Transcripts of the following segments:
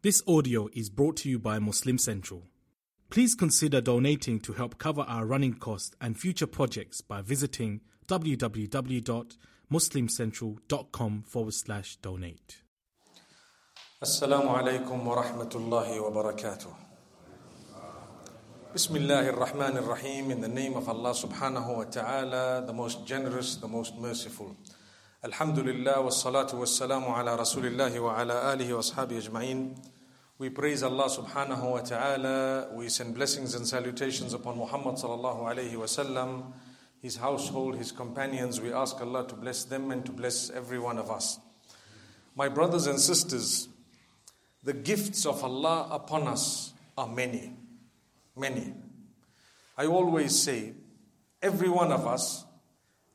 This audio is brought to you by Muslim Central. Please consider donating to help cover our running costs and future projects by visiting www.muslimcentral.com forward slash donate. Assalamu alaikum wa rahmatullahi wa barakatuh. Bismillahir Rahmanir Rahim, in the name of Allah subhanahu wa ta'ala, the most generous, the most merciful. الحمد لله والصلاة والسلام على رسول الله وعلى آله وأصحابه أجمعين. We praise Allah subhanahu wa ta'ala. We send blessings and salutations upon Muhammad sallallahu alayhi wasallam, his household, his companions. We ask Allah to bless them and to bless every one of us. My brothers and sisters, the gifts of Allah upon us are many. Many. I always say, every one of us,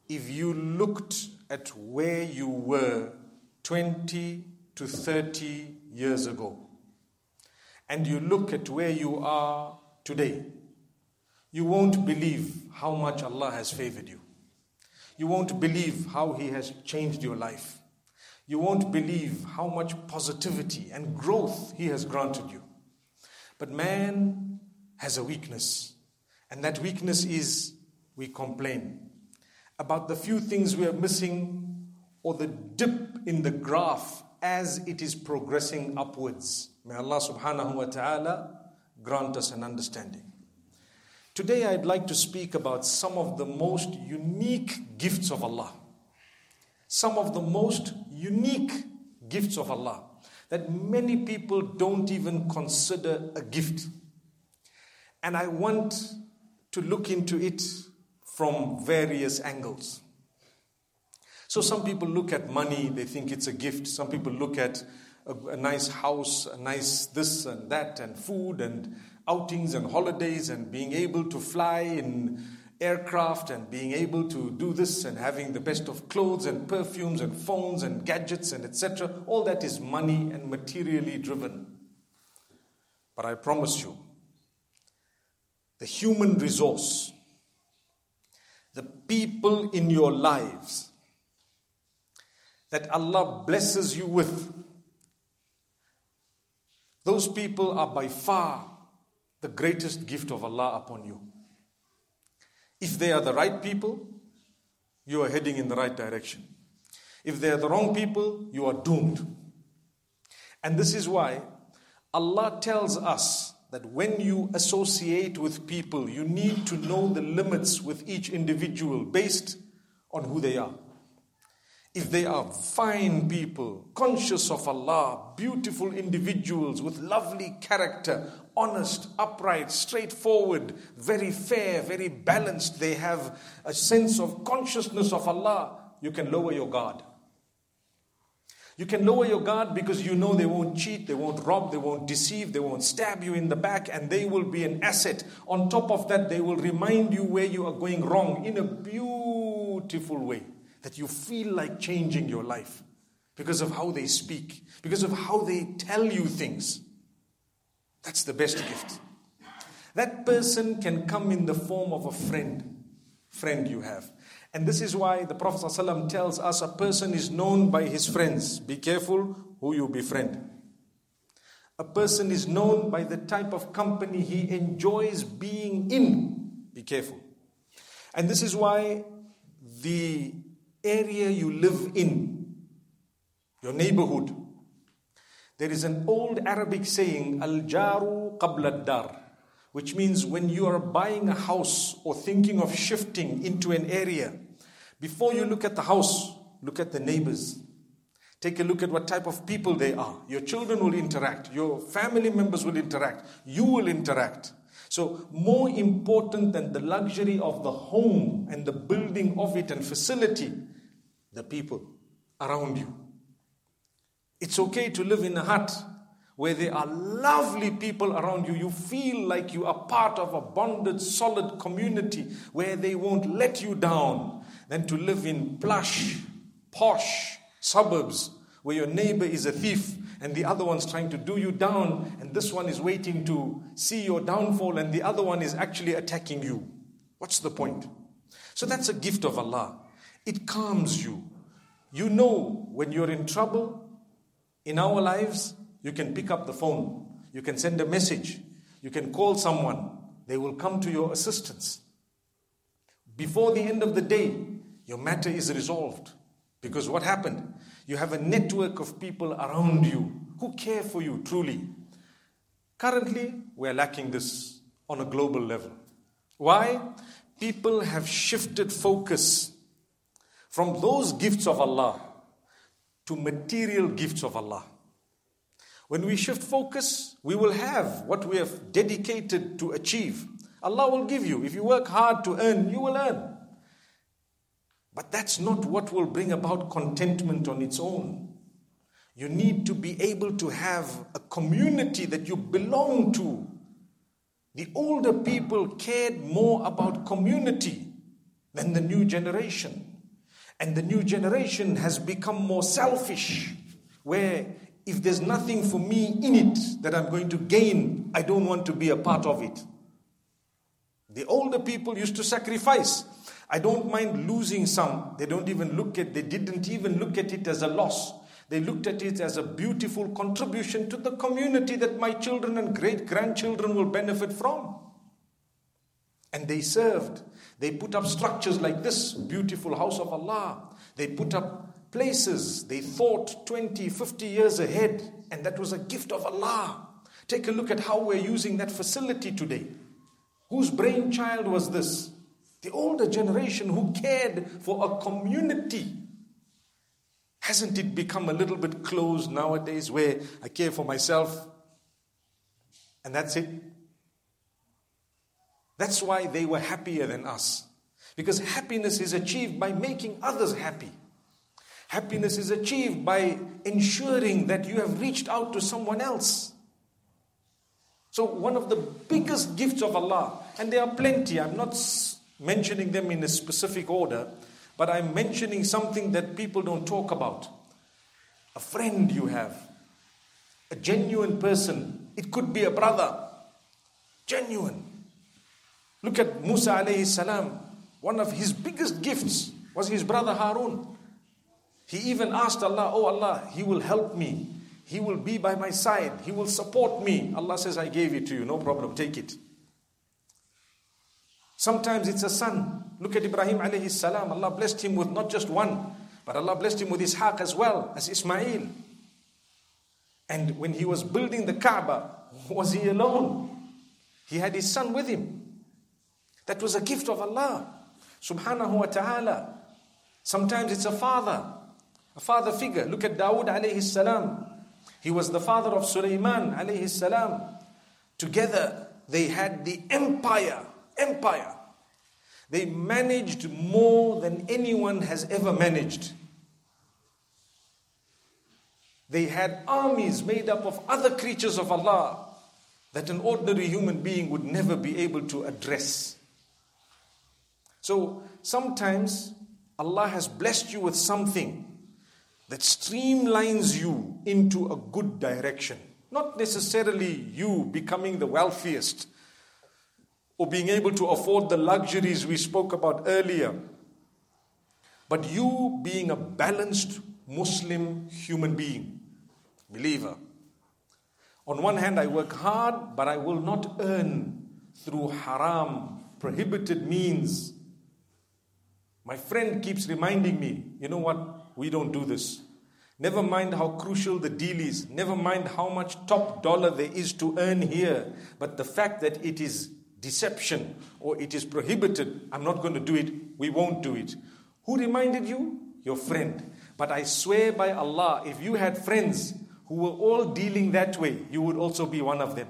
if you looked at where you were 20 to 30 years ago, and you look at where you are today, you won't believe how much Allah has favored you. You won't believe how He has changed your life. You won't believe how much positivity and growth He has granted you. But man has a weakness, and that weakness is we complain about the few things we are missing or the dip in the graph as it is progressing upwards. May Allah subhanahu wa ta'ala grant us an understanding. Today I'd like to speak about some of the most unique gifts of Allah. Some of the most unique gifts of Allah that many people don't even consider a gift. And I want to look into it from various angles. So, some people look at money, they think it's a gift. Some people look at a, a, nice house, a nice this and that, and food and outings and holidays, and being able to fly in aircraft and being able to do this and having the best of clothes and perfumes and phones and gadgets and etc. All that is money and materially driven. But I promise you, the human resource, the people in your lives that Allah blesses you with, those people are by far the greatest gift of Allah upon you. If they are the right people, you are heading in the right direction. If they are the wrong people, you are doomed. And this is why Allah tells us that when you associate with people, you need to know the limits with each individual based on who they are. If they are fine people, conscious of Allah, beautiful individuals with lovely character, honest, upright, straightforward, very fair, very balanced, they have a sense of consciousness of Allah, you can lower your guard. You can lower your guard because you know they won't cheat, they won't rob, they won't deceive, they won't stab you in the back, and they will be an asset. On top of that, they will remind you where you are going wrong in a beautiful way that you feel like changing your life because of how they speak, because of how they tell you things. That's the best gift. That person can come in the form of a friend, friend you have. And this is why the Prophet ﷺ tells us a person is known by his friends. Be careful who you befriend. A person is known by the type of company he enjoys being in. Be careful. And this is why the area you live in, your neighborhood, there is an old Arabic saying, Al Jaru Qabla Dar, which means when you are buying a house or thinking of shifting into an area, before you look at the house, look at the neighbors. Take a look at what type of people they are. Your children will interact, your family members will interact, you will interact. So, more important than the luxury of the home and the building of it and facility, the people around you. It's okay to live in a hut where there are lovely people around you. You feel like you are part of a bonded, solid community where they won't let you down, than to live in plush, posh suburbs where your neighbor is a thief and the other one's trying to do you down, and this one is waiting to see your downfall, and the other one is actually attacking you. What's the point? So that's a gift of Allah. It calms you. You know when you're in trouble in our lives, you can pick up the phone, you can send a message, you can call someone, they will come to your assistance. Before the end of the day, your matter is resolved. Because what happened? You have a network of people around you who care for you truly. Currently, we're lacking this on a global level. Why? People have shifted focus from those gifts of Allah to material gifts of Allah. When we shift focus, we will have what we have dedicated to achieve. Allah will give you. If you work hard to earn, you will earn. But that's not what will bring about contentment on its own. You need to be able to have a community that you belong to. The older people cared more about community than the new generation. And the new generation has become more selfish, where if there's nothing for me in it that I'm going to gain, I don't want to be a part of it. The older people used to sacrifice. I don't mind losing some. They don't even look at, they didn't even look at it as a loss. They looked at it as a beautiful contribution to the community that my children and great grandchildren will benefit from. And they served. They put up structures like this beautiful house of Allah. They put up places. They thought 20, 50 years ahead. And that was a gift of Allah. Take a look at how we're using that facility today. Whose brainchild was this? The older generation who cared for a community. Hasn't it become a little bit closed nowadays where I care for myself and that's it? That's why they were happier than us. Because happiness is achieved by making others happy. Happiness is achieved by ensuring that you have reached out to someone else. So, one of the biggest gifts of Allah, and there are plenty, I'm not mentioning them in a specific order, but I'm mentioning something that people don't talk about. A friend you have, a genuine person. It could be a brother, genuine. Look at Musa alayhi salam. One of his biggest gifts was his brother Harun. He even asked Allah, Oh Allah, He will help me. He will be by my side. He will support me. Allah says, I gave it to you. No problem. Take it. Sometimes it's a son. Look at Ibrahim alayhi salam. Allah blessed him with not just one, but Allah blessed him with Ishaq as well as Ismail. And when he was building the Kaaba, was he alone? He had his son with him. That was a gift of Allah subhanahu wa ta'ala. Sometimes it's a father, a father figure. Look at Dawood alayhi salam. He was the father of Sulaiman alayhi salam. Together they had the empire empire. They managed more than anyone has ever managed. They had armies made up of other creatures of Allah that an ordinary human being would never be able to address. So sometimes Allah has blessed you with something that streamlines you into a good direction. Not necessarily you becoming the wealthiest or being able to afford the luxuries we spoke about earlier. But you being a balanced Muslim human being, believer. On one hand, I work hard, but I will not earn through haram, prohibited means. My friend keeps reminding me, you know what? We don't do this. Never mind how crucial the deal is, never mind how much top dollar there is to earn here, but the fact that it is deception or it is prohibited, I'm not going to do it, we won't do it. Who reminded you? Your friend. But I swear by Allah, if you had friends who were all dealing that way, you would also be one of them.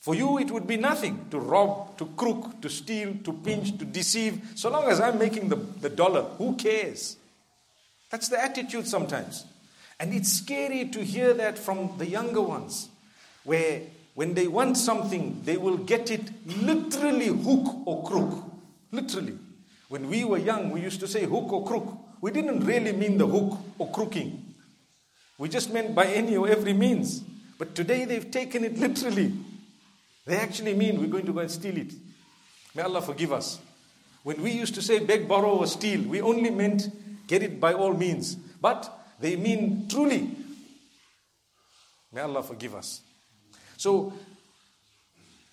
For you, it would be nothing to rob, to crook, to steal, to pinch, to deceive. So long as I'm making the, the dollar, who cares? That's the attitude sometimes. And it's scary to hear that from the younger ones, where when they want something, they will get it literally hook or crook. Literally. When we were young, we used to say hook or crook. We didn't really mean the hook or crooking. We just meant by any or every means. But today they've taken it literally. They actually mean we're going to go and steal it. May Allah forgive us. When we used to say beg, borrow, or steal, we only meant get it by all means. But they mean truly May Allah forgive us. So,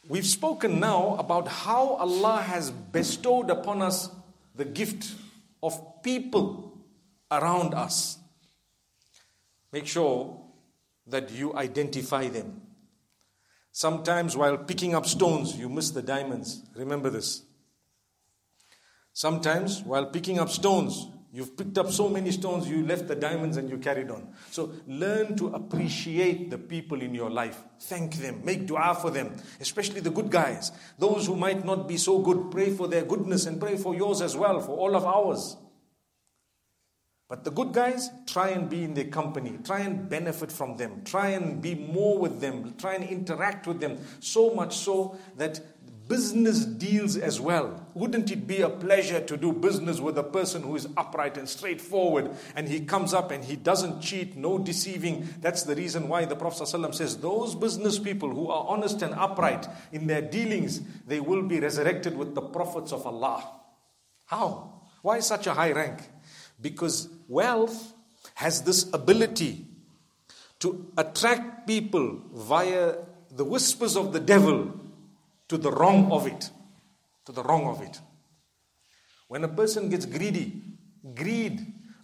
we've spoken now about how Allah has bestowed upon us the gift of people around us. Make sure that you identify them. Sometimes, while picking up stones, you miss the diamonds. Remember this. Sometimes, while picking up stones, you've picked up so many stones, you left the diamonds and you carried on. So, learn to appreciate the people in your life. Thank them. Make dua for them, especially the good guys. Those who might not be so good, pray for their goodness and pray for yours as well, for all of ours. But the good guys, try and be in their company, try and benefit from them, try and be more with them, try and interact with them, so much so that business deals as well. Wouldn't it be a pleasure to do business with a person who is upright and straightforward and he comes up and he doesn't cheat, no deceiving? That's the reason why the Prophet ﷺ says those business people who are honest and upright in their dealings, they will be resurrected with the prophets of Allah. How? Why such a high rank? Because wealth has this ability to attract people via the whispers of the devil to the wrong of it. To the wrong of it. When a person gets greedy, greed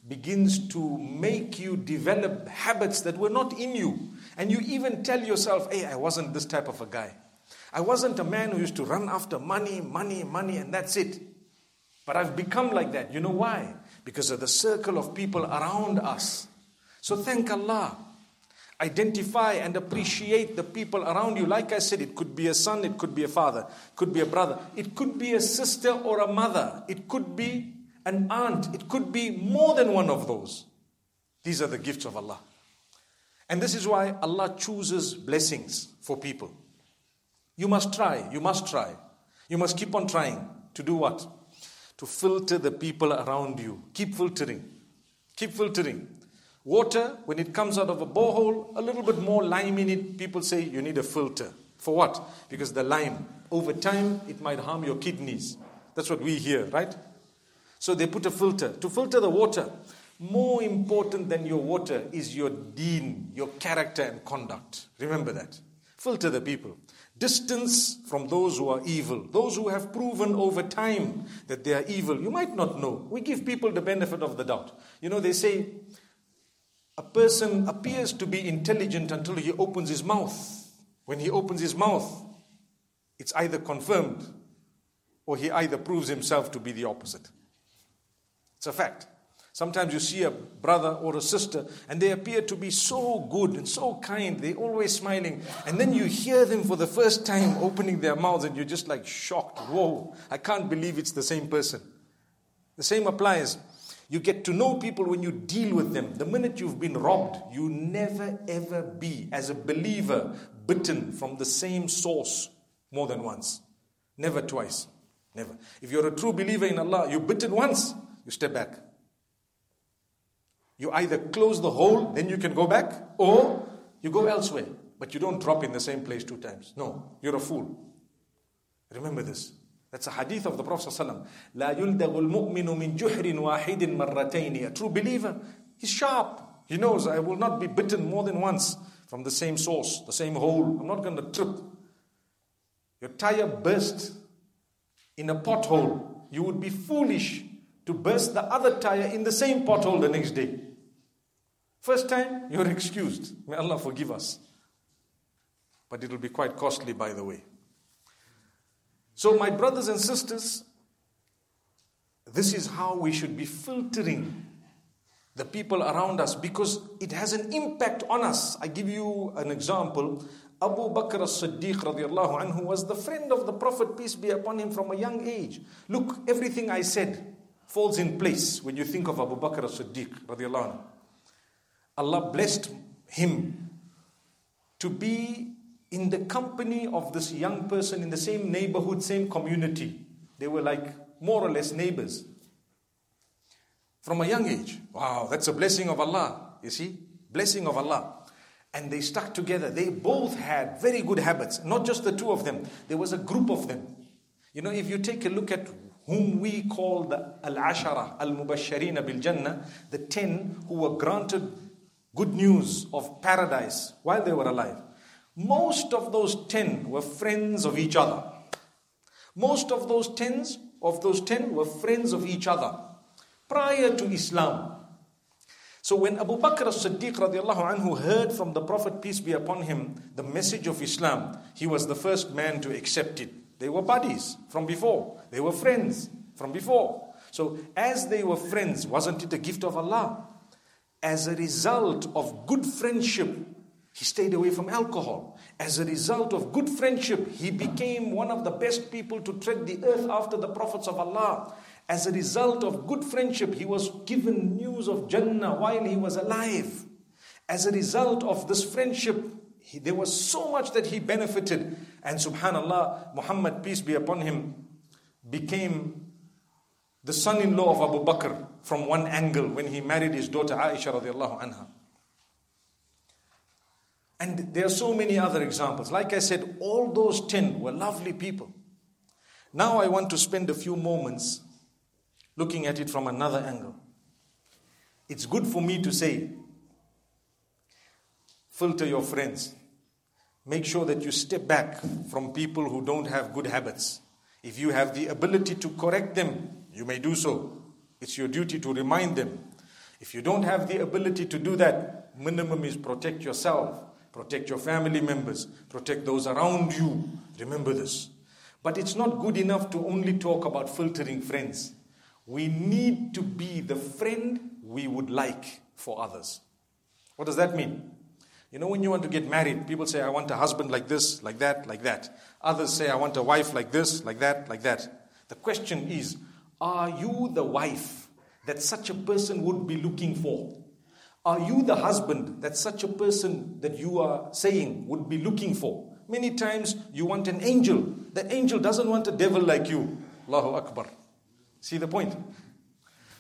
begins to make you develop habits that were not in you. And you even tell yourself, hey, I wasn't this type of a guy. I wasn't a man who used to run after money, money, money, and that's it. But I've become like that. You know why? because of the circle of people around us. So thank Allah. Identify and appreciate the people around you. Like I said, it could be a son, it could be a father, it could be a brother, it could be a sister or a mother, it could be an aunt, it could be more than one of those. These are the gifts of Allah. And this is why Allah chooses blessings for people. You must try, you must try. You must keep on trying to do what? to filter the people around you. Keep filtering. Keep filtering. Water, when it comes out of a borehole, a little bit more lime in it, people say you need a filter. For what? Because the lime, over time, it might harm your kidneys. That's what we hear, right? So they put a filter to filter the water. More important than your water is your deen, your character and conduct. Remember that. Filter the people. Distance from those who are evil, those who have proven over time that they are evil. You might not know. We give people the benefit of the doubt. You know, they say a person appears to be intelligent until he opens his mouth. When he opens his mouth, it's either confirmed or he either proves himself to be the opposite. It's a fact. Sometimes you see a brother or a sister and they appear to be so good and so kind, they're always smiling. And then you hear them for the first time opening their mouths and you're just like shocked. Whoa, I can't believe it's the same person. The same applies. You get to know people when you deal with them. The minute you've been robbed, you never ever be, as a believer, bitten from the same source more than once. Never twice. Never. If you're a true believer in Allah, you're bitten once, you step back. You either close the hole, then you can go back, or you go elsewhere. But you don't drop in the same place two times. No, you're a fool. Remember this. That's a hadith of the Prophet ﷺ. لا يلدغ المؤمن من جحر واحد مرتين. A true believer, he's sharp. He knows I will not be bitten more than once from the same source, the same hole. I'm not going to trip. Your tire burst in a pothole. You would be foolish to burst the other tire in the same pothole the next day. First time, you're excused. May Allah forgive us. But it will be quite costly, by the way. So, my brothers and sisters, this is how we should be filtering the people around us because it has an impact on us. I give you an example. Abu Bakr as-Siddiq radiallahu anhu was the friend of the Prophet, peace be upon him, from a young age. Look, everything I said falls in place when you think of Abu Bakr as-Siddiq radiallahu anhu. Allah blessed him to be in the company of this young person in the same neighborhood, same community. They were like more or less neighbors. From a young age. Wow, that's a blessing of Allah. You see? Blessing of Allah. And they stuck together. They both had very good habits. Not just the two of them, there was a group of them. You know, if you take a look at whom we call the Al Ashara, Al Mubasharina bil Jannah, the ten who were granted good news of paradise while they were alive. Most of those 10 were friends of each other. Most of those tens of those 10 were friends of each other prior to Islam. So when Abu Bakr as-Siddiq radiallahu anhu heard from the Prophet, peace be upon him, the message of Islam, he was the first man to accept it. They were buddies from before. They were friends from before. So as they were friends, wasn't it a gift of Allah? As a result of good friendship, he stayed away from alcohol. As a result of good friendship, he became one of the best people to tread the earth after the prophets of Allah. As a result of good friendship, he was given news of Jannah while he was alive. As a result of this friendship, he, there was so much that he benefited. And subhanAllah, Muhammad, peace be upon him, became the son in law of Abu Bakr from one angle when he married his daughter Aisha radiallahu anha. And there are so many other examples. Like I said, all those 10 were lovely people. Now I want to spend a few moments looking at it from another angle. It's good for me to say, filter your friends. Make sure that you step back from people who don't have good habits. If you have the ability to correct them, you may do so. It's your duty to remind them. If you don't have the ability to do that, minimum is protect yourself, protect your family members, protect those around you. Remember this. But it's not good enough to only talk about filtering friends. We need to be the friend we would like for others. What does that mean? You know, when you want to get married, people say, I want a husband like this, like that, like that. Others say, I want a wife like this, like that, like that. The question is, are you the wife that such a person would be looking for? Are you the husband that such a person that you are saying would be looking for? Many times you want an angel. The angel doesn't want a devil like you. Allahu Akbar. See the point?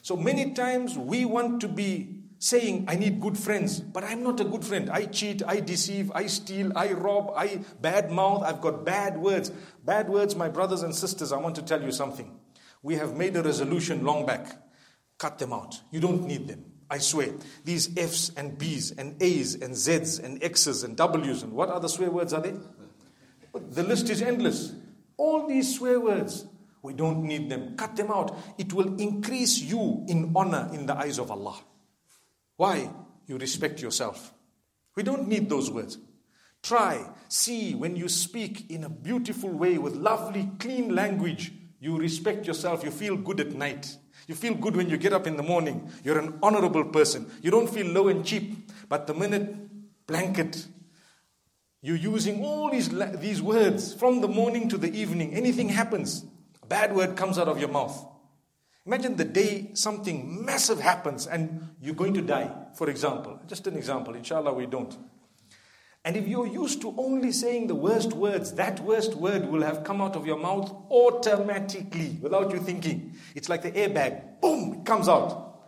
So many times we want to be saying, I need good friends, but I'm not a good friend. I cheat, I deceive, I steal, I rob, I bad mouth, I've got bad words. Bad words, my brothers and sisters, I want to tell you something. We have made a resolution long back. Cut them out. You don't need them. I swear. These F's and B's and A's and Z's and X's and W's and what other swear words are there? The list is endless. All these swear words. We don't need them. Cut them out. It will increase you in honor in the eyes of Allah. Why? You respect yourself. We don't need those words. Try, see when you speak in a beautiful way with lovely, clean language, you respect yourself, you feel good at night. You feel good when you get up in the morning. You're an honorable person. You don't feel low and cheap. But the minute blanket, you're using all these, these words from the morning to the evening, anything happens, a bad word comes out of your mouth. Imagine the day something massive happens and you're going to die, for example. Just an example, inshallah, we don't. And if you're used to only saying the worst words, that worst word will have come out of your mouth automatically without you thinking. It's like the airbag, boom, it comes out.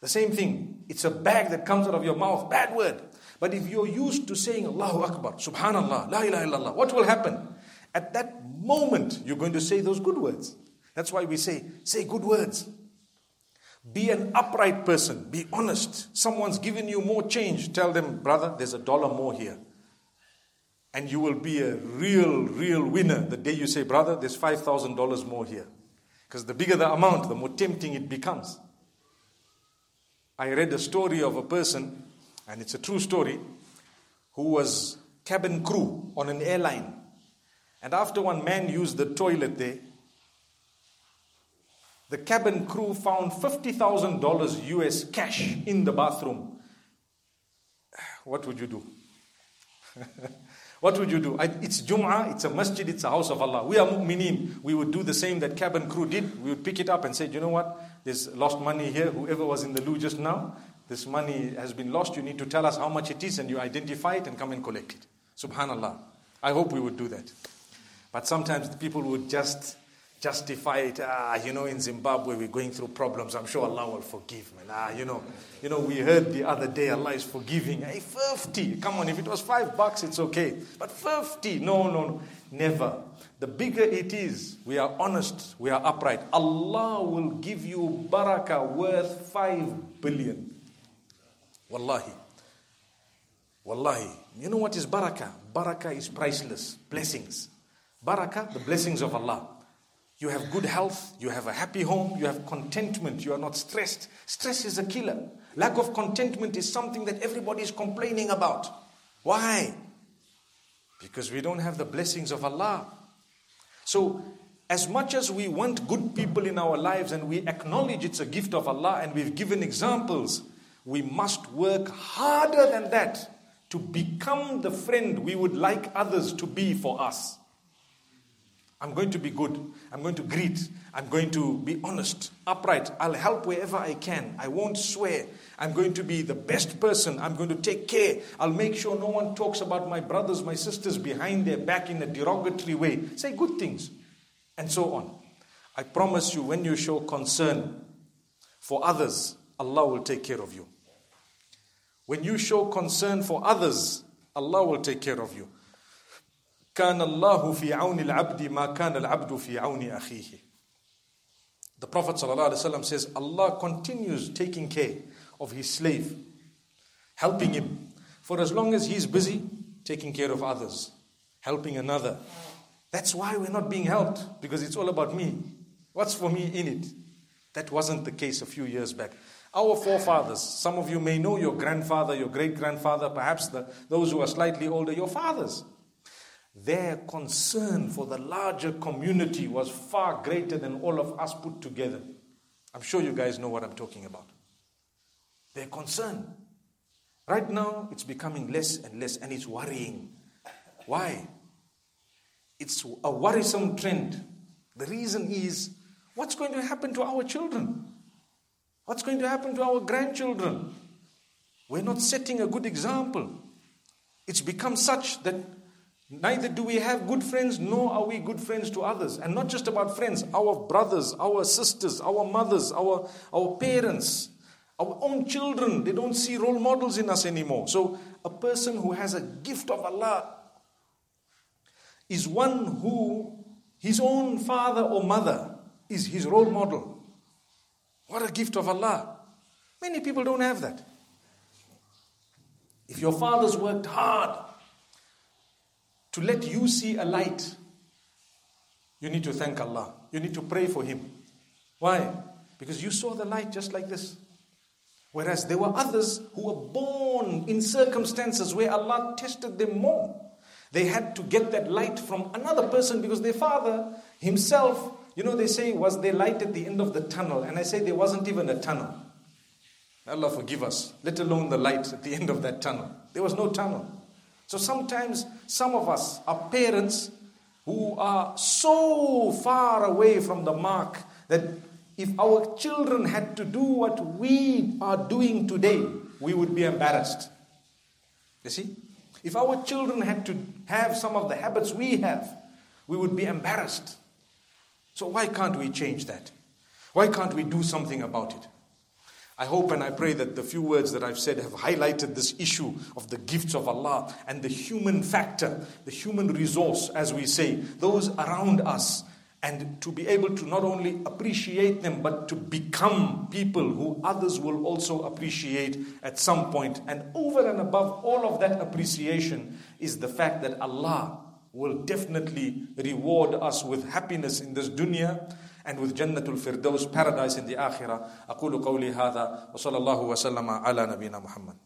The same thing, it's a bag that comes out of your mouth, bad word. But if you're used to saying Allahu Akbar, Subhanallah, La ilaha illallah, what will happen? At that moment, you're going to say those good words. That's why we say, say good words. Be an upright person. Be honest. Someone's given you more change. Tell them, brother, there's a dollar more here. And you will be a real, real winner the day you say, brother, there's $5,000 more here. Because the bigger the amount, the more tempting it becomes. I read a story of a person, and it's a true story, who was cabin crew on an airline. And after one man used the toilet there, the cabin crew found $50,000 US cash in the bathroom. What would you do? what would you do? It's Jum'ah, it's a masjid, it's a house of Allah. We are mu'mineen. We would do the same that cabin crew did. We would pick it up and say, you know what? There's lost money here. Whoever was in the loo just now, this money has been lost. You need to tell us how much it is and you identify it and come and collect it. Subhanallah. I hope we would do that. But sometimes the people would just justify it. Ah, you know, in Zimbabwe we're going through problems. I'm sure Allah will forgive me. Ah, you know, you know, we heard the other day Allah is forgiving. Hey, 50. Come on, if it was five bucks, it's okay. But 50, no, no, no. Never. The bigger it is, we are honest, we are upright. Allah will give you barakah worth five billion. Wallahi. Wallahi, you know what is barakah? Barakah is priceless. Blessings. Barakah, the blessings of Allah. You have good health, you have a happy home, you have contentment, you are not stressed. Stress is a killer. Lack of contentment is something that everybody is complaining about. Why? Because we don't have the blessings of Allah. So, as much as we want good people in our lives and we acknowledge it's a gift of Allah and we've given examples, we must work harder than that to become the friend we would like others to be for us. I'm going to be good. I'm going to greet. I'm going to be honest, upright. I'll help wherever I can. I won't swear. I'm going to be the best person. I'm going to take care. I'll make sure no one talks about my brothers, my sisters behind their back in a derogatory way. Say good things, and so on. I promise you, when you show concern for others, Allah will take care of you. When you show concern for others, Allah will take care of you. كان الله في عون العبد ما كان العبد في عون أخيه. The Prophet ﷺ says, Allah continues taking care of his slave, helping him for as long as he's busy taking care of others, helping another. That's why we're not being helped, because it's all about me. What's for me in it? That wasn't the case a few years back. Our forefathers, some of you may know your grandfather, your great grandfather, perhaps the, those who are slightly older, your fathers. Their concern for the larger community was far greater than all of us put together. I'm sure you guys know what I'm talking about. Their concern. Right now, it's becoming less and less, and it's worrying. Why? It's a worrisome trend. The reason is what's going to happen to our children? What's going to happen to our grandchildren? We're not setting a good example. It's become such that Neither do we have good friends, nor are we good friends to others. And not just about friends, our brothers, our sisters, our mothers, our, our parents, our own children, they don't see role models in us anymore. So, a person who has a gift of Allah is one who his own father or mother is his role model. What a gift of Allah. Many people don't have that. If your father's worked hard, to let you see a light, you need to thank Allah. You need to pray for Him. Why? Because you saw the light just like this. Whereas there were others who were born in circumstances where Allah tested them more. They had to get that light from another person because their father himself, you know, they say, was there light at the end of the tunnel? And I say there wasn't even a tunnel. Allah forgive us, let alone the light at the end of that tunnel. There was no tunnel. So sometimes some of us are parents who are so far away from the mark that if our children had to do what we are doing today, we would be embarrassed. You see? If our children had to have some of the habits we have, we would be embarrassed. So why can't we change that? Why can't we do something about it? I hope and I pray that the few words that I've said have highlighted this issue of the gifts of Allah and the human factor, the human resource, as we say, those around us, and to be able to not only appreciate them but to become people who others will also appreciate at some point. And over and above all of that appreciation is the fact that Allah will definitely reward us with happiness in this dunya and with Jannatul Firdaus, paradise in the Akhirah. أقول قولي هذا وصلى الله وسلم على نبينا محمد